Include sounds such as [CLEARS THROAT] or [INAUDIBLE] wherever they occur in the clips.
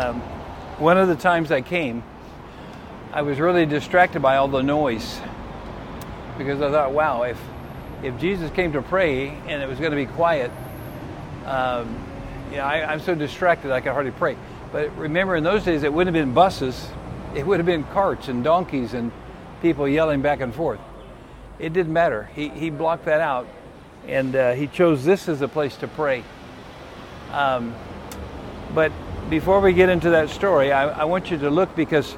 um, one of the times I came, I was really distracted by all the noise because I thought, wow, if if Jesus came to pray and it was going to be quiet, um, you know, I, I'm so distracted I could hardly pray. But remember, in those days, it wouldn't have been buses; it would have been carts and donkeys and people yelling back and forth. It didn't matter. He he blocked that out, and uh, he chose this as a place to pray. Um, but before we get into that story, I, I want you to look because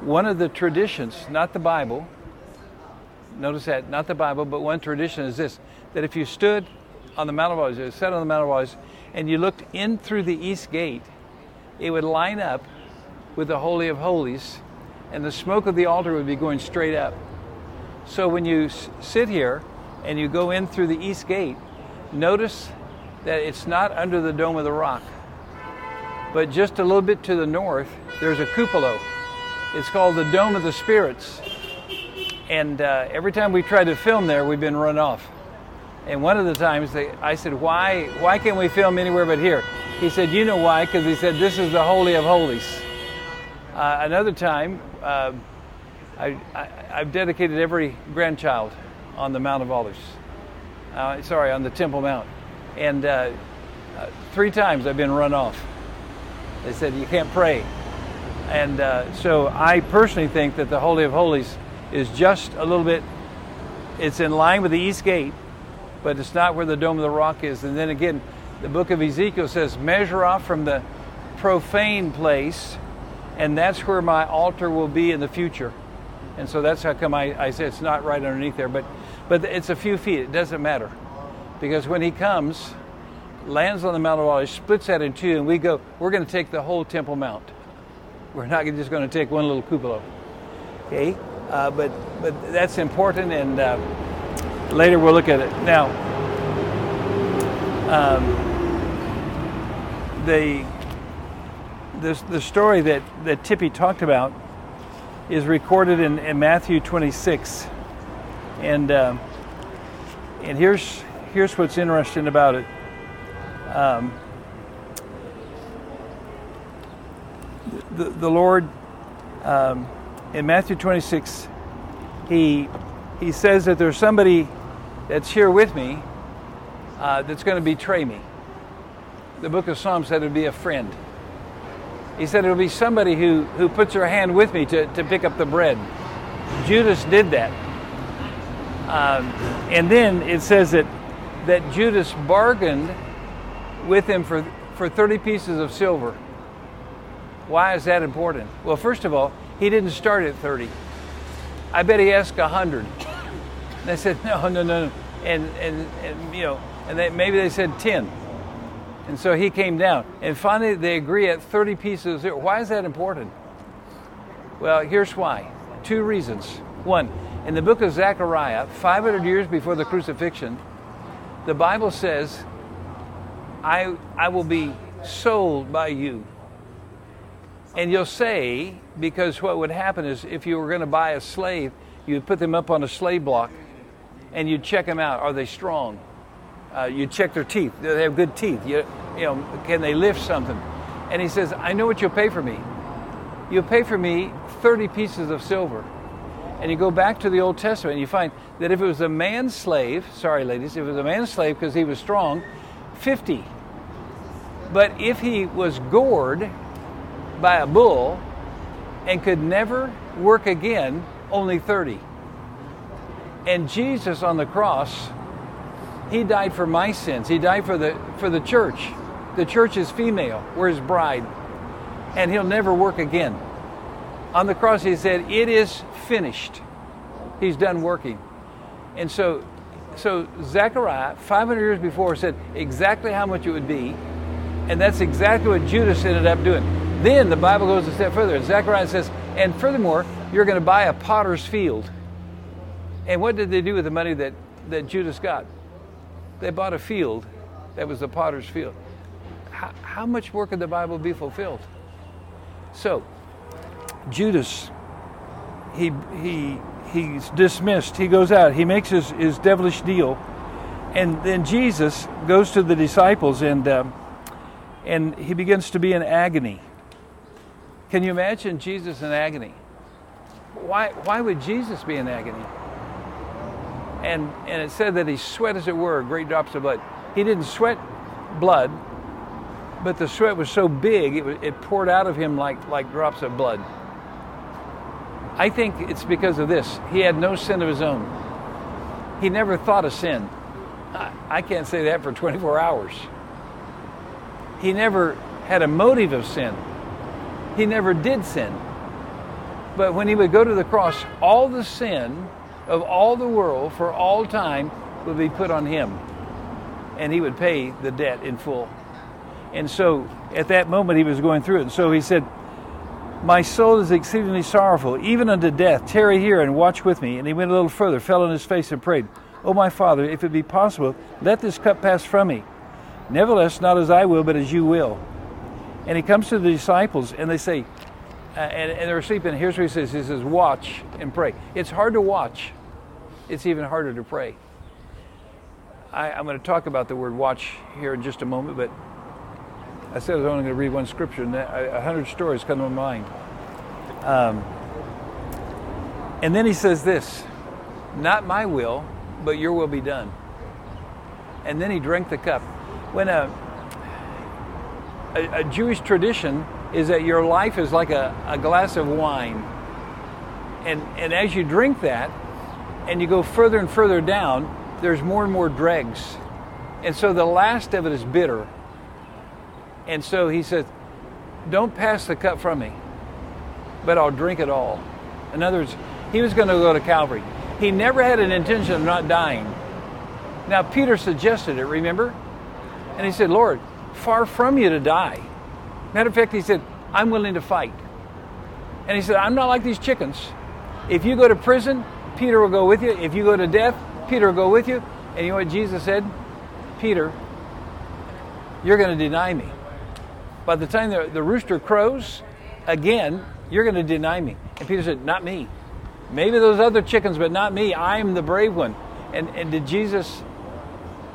one of the traditions, not the Bible, notice that, not the Bible, but one tradition is this that if you stood on the Mount of Olives, sat on the Mount of Olives, and you looked in through the east gate, it would line up with the Holy of Holies, and the smoke of the altar would be going straight up. So when you s- sit here and you go in through the east gate, notice that it's not under the dome of the rock, but just a little bit to the north, there's a cupola. It's called the Dome of the Spirits. And uh, every time we tried to film there, we've been run off. And one of the times they, I said, why, why can't we film anywhere but here? He said, you know why? Because he said, this is the Holy of Holies. Uh, another time, uh, I, I've dedicated every grandchild on the Mount of Olives. Uh, sorry, on the Temple Mount. And uh, uh, three times I've been run off. They said, you can't pray. And uh, so I personally think that the Holy of Holies is just a little bit, it's in line with the East Gate, but it's not where the Dome of the Rock is. And then again, the book of Ezekiel says, measure off from the profane place, and that's where my altar will be in the future. And so that's how come I, I say it's not right underneath there, but, but it's a few feet, it doesn't matter. Because when he comes, lands on the Mount of Olives, splits that in two, and we go, we're going to take the whole Temple Mount. We're not just going to take one little cupola. Okay? Uh, but, but that's important, and uh, later we'll look at it. Now, um, the, the, the story that, that Tippy talked about is recorded in, in Matthew 26. And, um, and here's, here's what's interesting about it. Um, the, the Lord, um, in Matthew 26, he, he says that there's somebody that's here with me uh, that's going to betray me. The book of Psalms said it would be a friend. He said it'll be somebody who, who puts her hand with me to, to pick up the bread. Judas did that. Um, and then it says that, that Judas bargained with him for, for 30 pieces of silver. Why is that important? Well, first of all, he didn't start at 30. I bet he asked 100. And [LAUGHS] they said, no, no, no, no. And, and, and you know, and they, maybe they said 10. And so he came down. And finally, they agree at 30 pieces. Why is that important? Well, here's why. Two reasons. One, in the book of Zechariah, 500 years before the crucifixion, the Bible says, I, I will be sold by you. And you'll say, because what would happen is if you were going to buy a slave, you'd put them up on a slave block and you'd check them out. Are they strong? Uh, you'd check their teeth. Do they have good teeth? You, you know, can they lift something? And he says, I know what you'll pay for me. You'll pay for me 30 pieces of silver. And you go back to the Old Testament and you find that if it was a man's slave, sorry ladies, if it was a man's slave because he was strong, 50. But if he was gored by a bull and could never work again, only 30. And Jesus on the cross, he died for my sins. He died for the for the church. The church is female. We're his bride. And he'll never work again. On the cross he said, "It is finished." He's done working. And so so Zechariah 500 years before said exactly how much it would be. And that's exactly what Judas ended up doing. Then the Bible goes a step further. Zechariah says, and furthermore, you're going to buy a potter's field. And what did they do with the money that, that Judas got? They bought a field that was the potter's field. How, how much more could the Bible be fulfilled? So, Judas, he, he, he's dismissed. He goes out. He makes his, his devilish deal. And then Jesus goes to the disciples and, um, and he begins to be in agony. Can you imagine Jesus in agony? Why, why would Jesus be in agony? And, and it said that he sweat, as it were, great drops of blood. He didn't sweat blood, but the sweat was so big, it, it poured out of him like, like drops of blood. I think it's because of this. He had no sin of his own. He never thought of sin. I, I can't say that for 24 hours. He never had a motive of sin. He never did sin. But when he would go to the cross, all the sin of all the world for all time would be put on him. And he would pay the debt in full. And so at that moment he was going through it. And so he said, My soul is exceedingly sorrowful, even unto death. Tarry here and watch with me. And he went a little further, fell on his face, and prayed, O my Father, if it be possible, let this cup pass from me. Nevertheless, not as I will, but as you will. And he comes to the disciples, and they say, uh, and, and they're sleeping. Here's what he says He says, Watch and pray. It's hard to watch, it's even harder to pray. I, I'm going to talk about the word watch here in just a moment, but I said I was only going to read one scripture, and a hundred stories come to mind. Um, and then he says this Not my will, but your will be done. And then he drank the cup. When a, a, a Jewish tradition is that your life is like a, a glass of wine. And, and as you drink that, and you go further and further down, there's more and more dregs. And so the last of it is bitter. And so he says, Don't pass the cup from me, but I'll drink it all. In other words, he was going to go to Calvary. He never had an intention of not dying. Now, Peter suggested it, remember? And he said, Lord, far from you to die. Matter of fact, he said, I'm willing to fight. And he said, I'm not like these chickens. If you go to prison, Peter will go with you. If you go to death, Peter will go with you. And you know what Jesus said? Peter, you're going to deny me. By the time the, the rooster crows, again, you're going to deny me. And Peter said, Not me. Maybe those other chickens, but not me. I'm the brave one. And, and did Jesus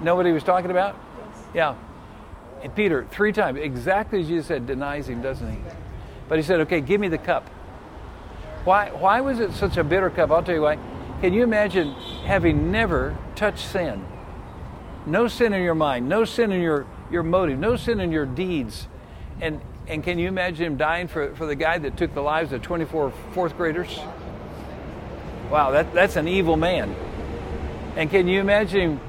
know what he was talking about? Yeah. And Peter, three times, exactly as Jesus said, denies him, doesn't he? But he said, Okay, give me the cup. Why, why was it such a bitter cup? I'll tell you why. Can you imagine having never touched sin? No sin in your mind, no sin in your, your motive, no sin in your deeds. And, and can you imagine him dying for, for the guy that took the lives of 24 fourth graders? Wow, that, that's an evil man. And can you imagine him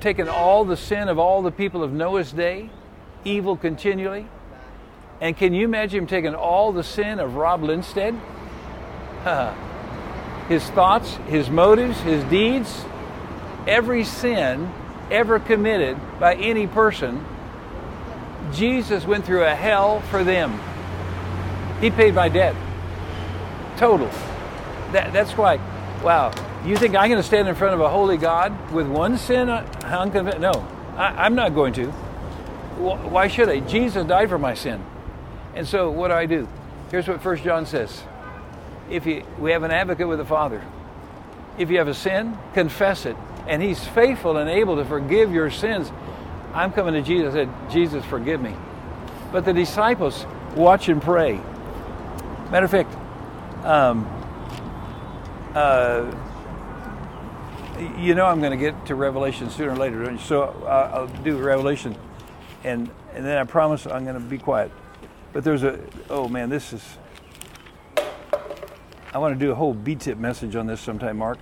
taking all the sin of all the people of Noah's day, evil continually? And can you imagine him taking all the sin of Rob Lindsted? [LAUGHS] his thoughts, his motives, his deeds, every sin ever committed by any person, Jesus went through a hell for them. He paid my debt. Total. That, that's why, wow, you think I'm going to stand in front of a holy God with one sin unconvinced? No, I, I'm not going to. Why should I? Jesus died for my sin. And so what do I do? Here's what First John says. If you, we have an advocate with the Father. If you have a sin, confess it. And he's faithful and able to forgive your sins. I'm coming to Jesus. I said, Jesus, forgive me. But the disciples watch and pray. Matter of fact, um, uh, you know I'm going to get to Revelation sooner or later, so uh, I'll do Revelation, and and then I promise I'm going to be quiet. But there's a oh man, this is. I want to do a whole B-tip message on this sometime, Mark.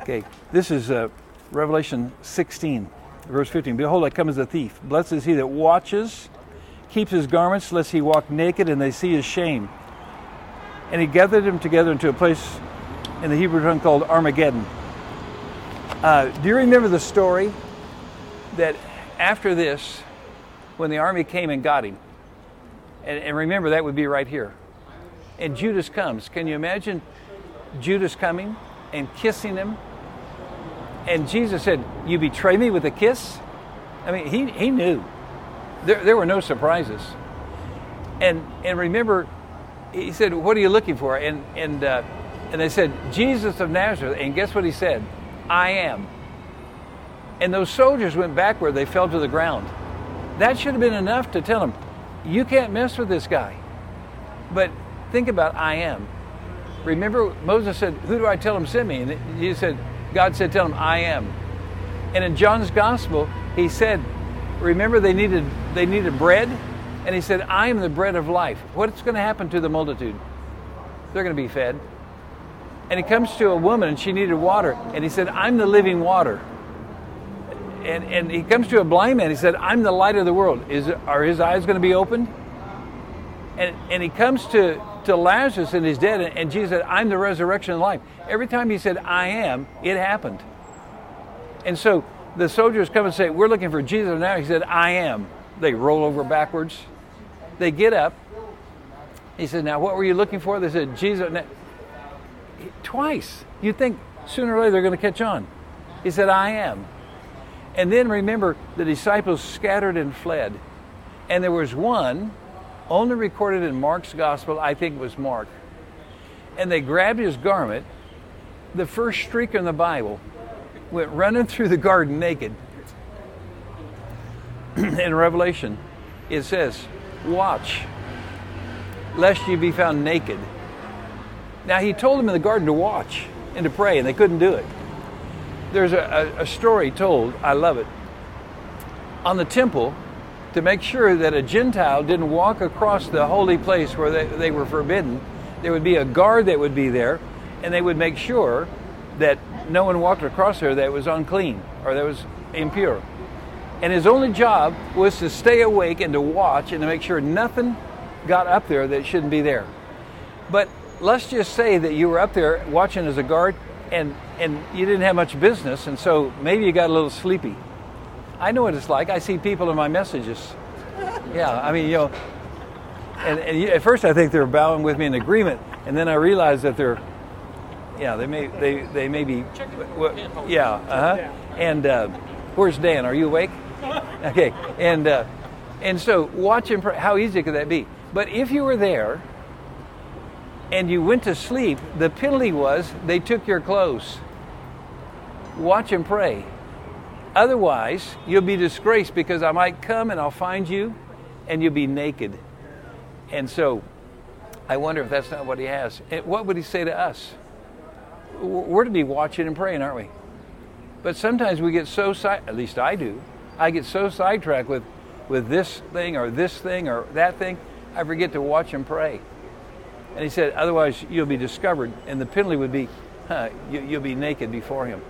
Okay, this is uh, Revelation 16, verse 15. Behold, I come as a thief. Blessed is he that watches, keeps his garments, lest he walk naked, and they see his shame. And he gathered them together into a place in the Hebrew tongue called Armageddon. Uh, do you remember the story that after this, when the army came and got him, and, and remember that would be right here, and Judas comes. Can you imagine Judas coming and kissing him? And Jesus said, You betray me with a kiss? I mean, he, he knew. There, there were no surprises. And, and remember, he said, What are you looking for? And, and, uh, and they said, Jesus of Nazareth. And guess what he said? I am. And those soldiers went backward, they fell to the ground. That should have been enough to tell them, you can't mess with this guy. But think about I am. Remember, Moses said, Who do I tell him send me? And he said, God said, Tell him I am. And in John's gospel, he said, Remember they needed they needed bread? And he said, I am the bread of life. What's going to happen to the multitude? They're going to be fed. And he comes to a woman and she needed water. And he said, I'm the living water. And, and he comes to a blind man. He said, I'm the light of the world. Is, are his eyes going to be opened? And, and he comes to, to Lazarus and he's dead. And, and Jesus said, I'm the resurrection and life. Every time he said, I am, it happened. And so the soldiers come and say, We're looking for Jesus now. He said, I am. They roll over backwards. They get up. He said, Now, what were you looking for? They said, Jesus. Twice. You'd think sooner or later they're going to catch on. He said, I am. And then remember, the disciples scattered and fled. And there was one, only recorded in Mark's gospel, I think it was Mark. And they grabbed his garment, the first streak in the Bible, went running through the garden naked. [CLEARS THROAT] in Revelation, it says, Watch, lest you be found naked. Now, he told them in the garden to watch and to pray, and they couldn't do it. There's a, a, a story told, I love it, on the temple to make sure that a Gentile didn't walk across the holy place where they, they were forbidden. There would be a guard that would be there, and they would make sure that no one walked across there that was unclean or that was impure. And his only job was to stay awake and to watch and to make sure nothing got up there that shouldn't be there. But let's just say that you were up there watching as a guard and, and you didn't have much business, and so maybe you got a little sleepy. I know what it's like. I see people in my messages. Yeah, I mean, you know, and, and at first I think they're bowing with me in agreement, and then I realize that they're yeah, they may they they may be. yeah, uh huh. And uh, where's Dan? Are you awake? Okay, and uh, and so watch him. How easy could that be? But if you were there and you went to sleep, the penalty was they took your clothes. Watch and pray. Otherwise, you'll be disgraced because I might come and I'll find you and you'll be naked. And so I wonder if that's not what he has. Eh, what would he say to us? we're to be watching and praying, aren't we? But sometimes we get so at least I do. I get so sidetracked with, with this thing or this thing or that thing, I forget to watch and pray. And he said, otherwise you'll be discovered, and the penalty would be, huh, you, you'll be naked before him.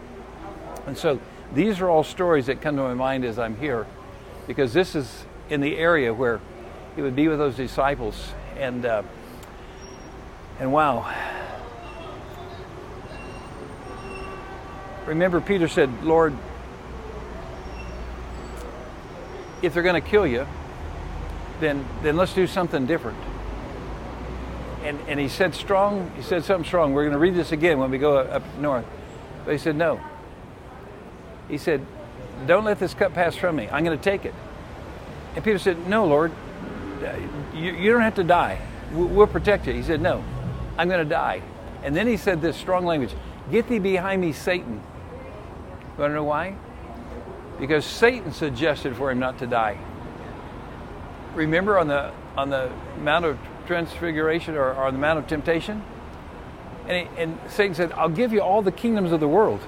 And so these are all stories that come to my mind as I'm here, because this is in the area where he would be with those disciples, and uh, and wow, Remember, Peter said, Lord, if they're going to kill you, then, then let's do something different. And, and he said strong, he said something strong. We're going to read this again when we go up north. But he said, no. He said, don't let this cup pass from me. I'm going to take it. And Peter said, no, Lord, you, you don't have to die. We'll protect you. He said, no, I'm going to die. And then he said this strong language, get thee behind me, Satan. You want to know why? Because Satan suggested for him not to die. Remember on the on the Mount of Transfiguration or, or the Mount of Temptation? And, he, and Satan said, I'll give you all the kingdoms of the world.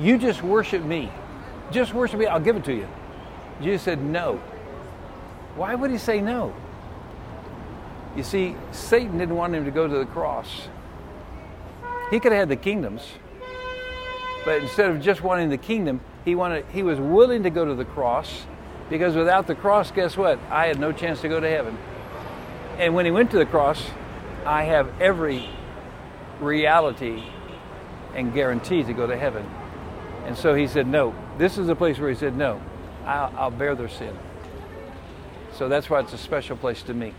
You just worship me. Just worship me, I'll give it to you. Jesus said, No. Why would he say no? You see, Satan didn't want him to go to the cross. He could have had the kingdoms, but instead of just wanting the kingdom, he wanted he was willing to go to the cross because without the cross, guess what? I had no chance to go to heaven. And when he went to the cross, I have every reality and guarantee to go to heaven. And so he said, No. This is a place where he said, No, I'll, I'll bear their sin. So that's why it's a special place to me.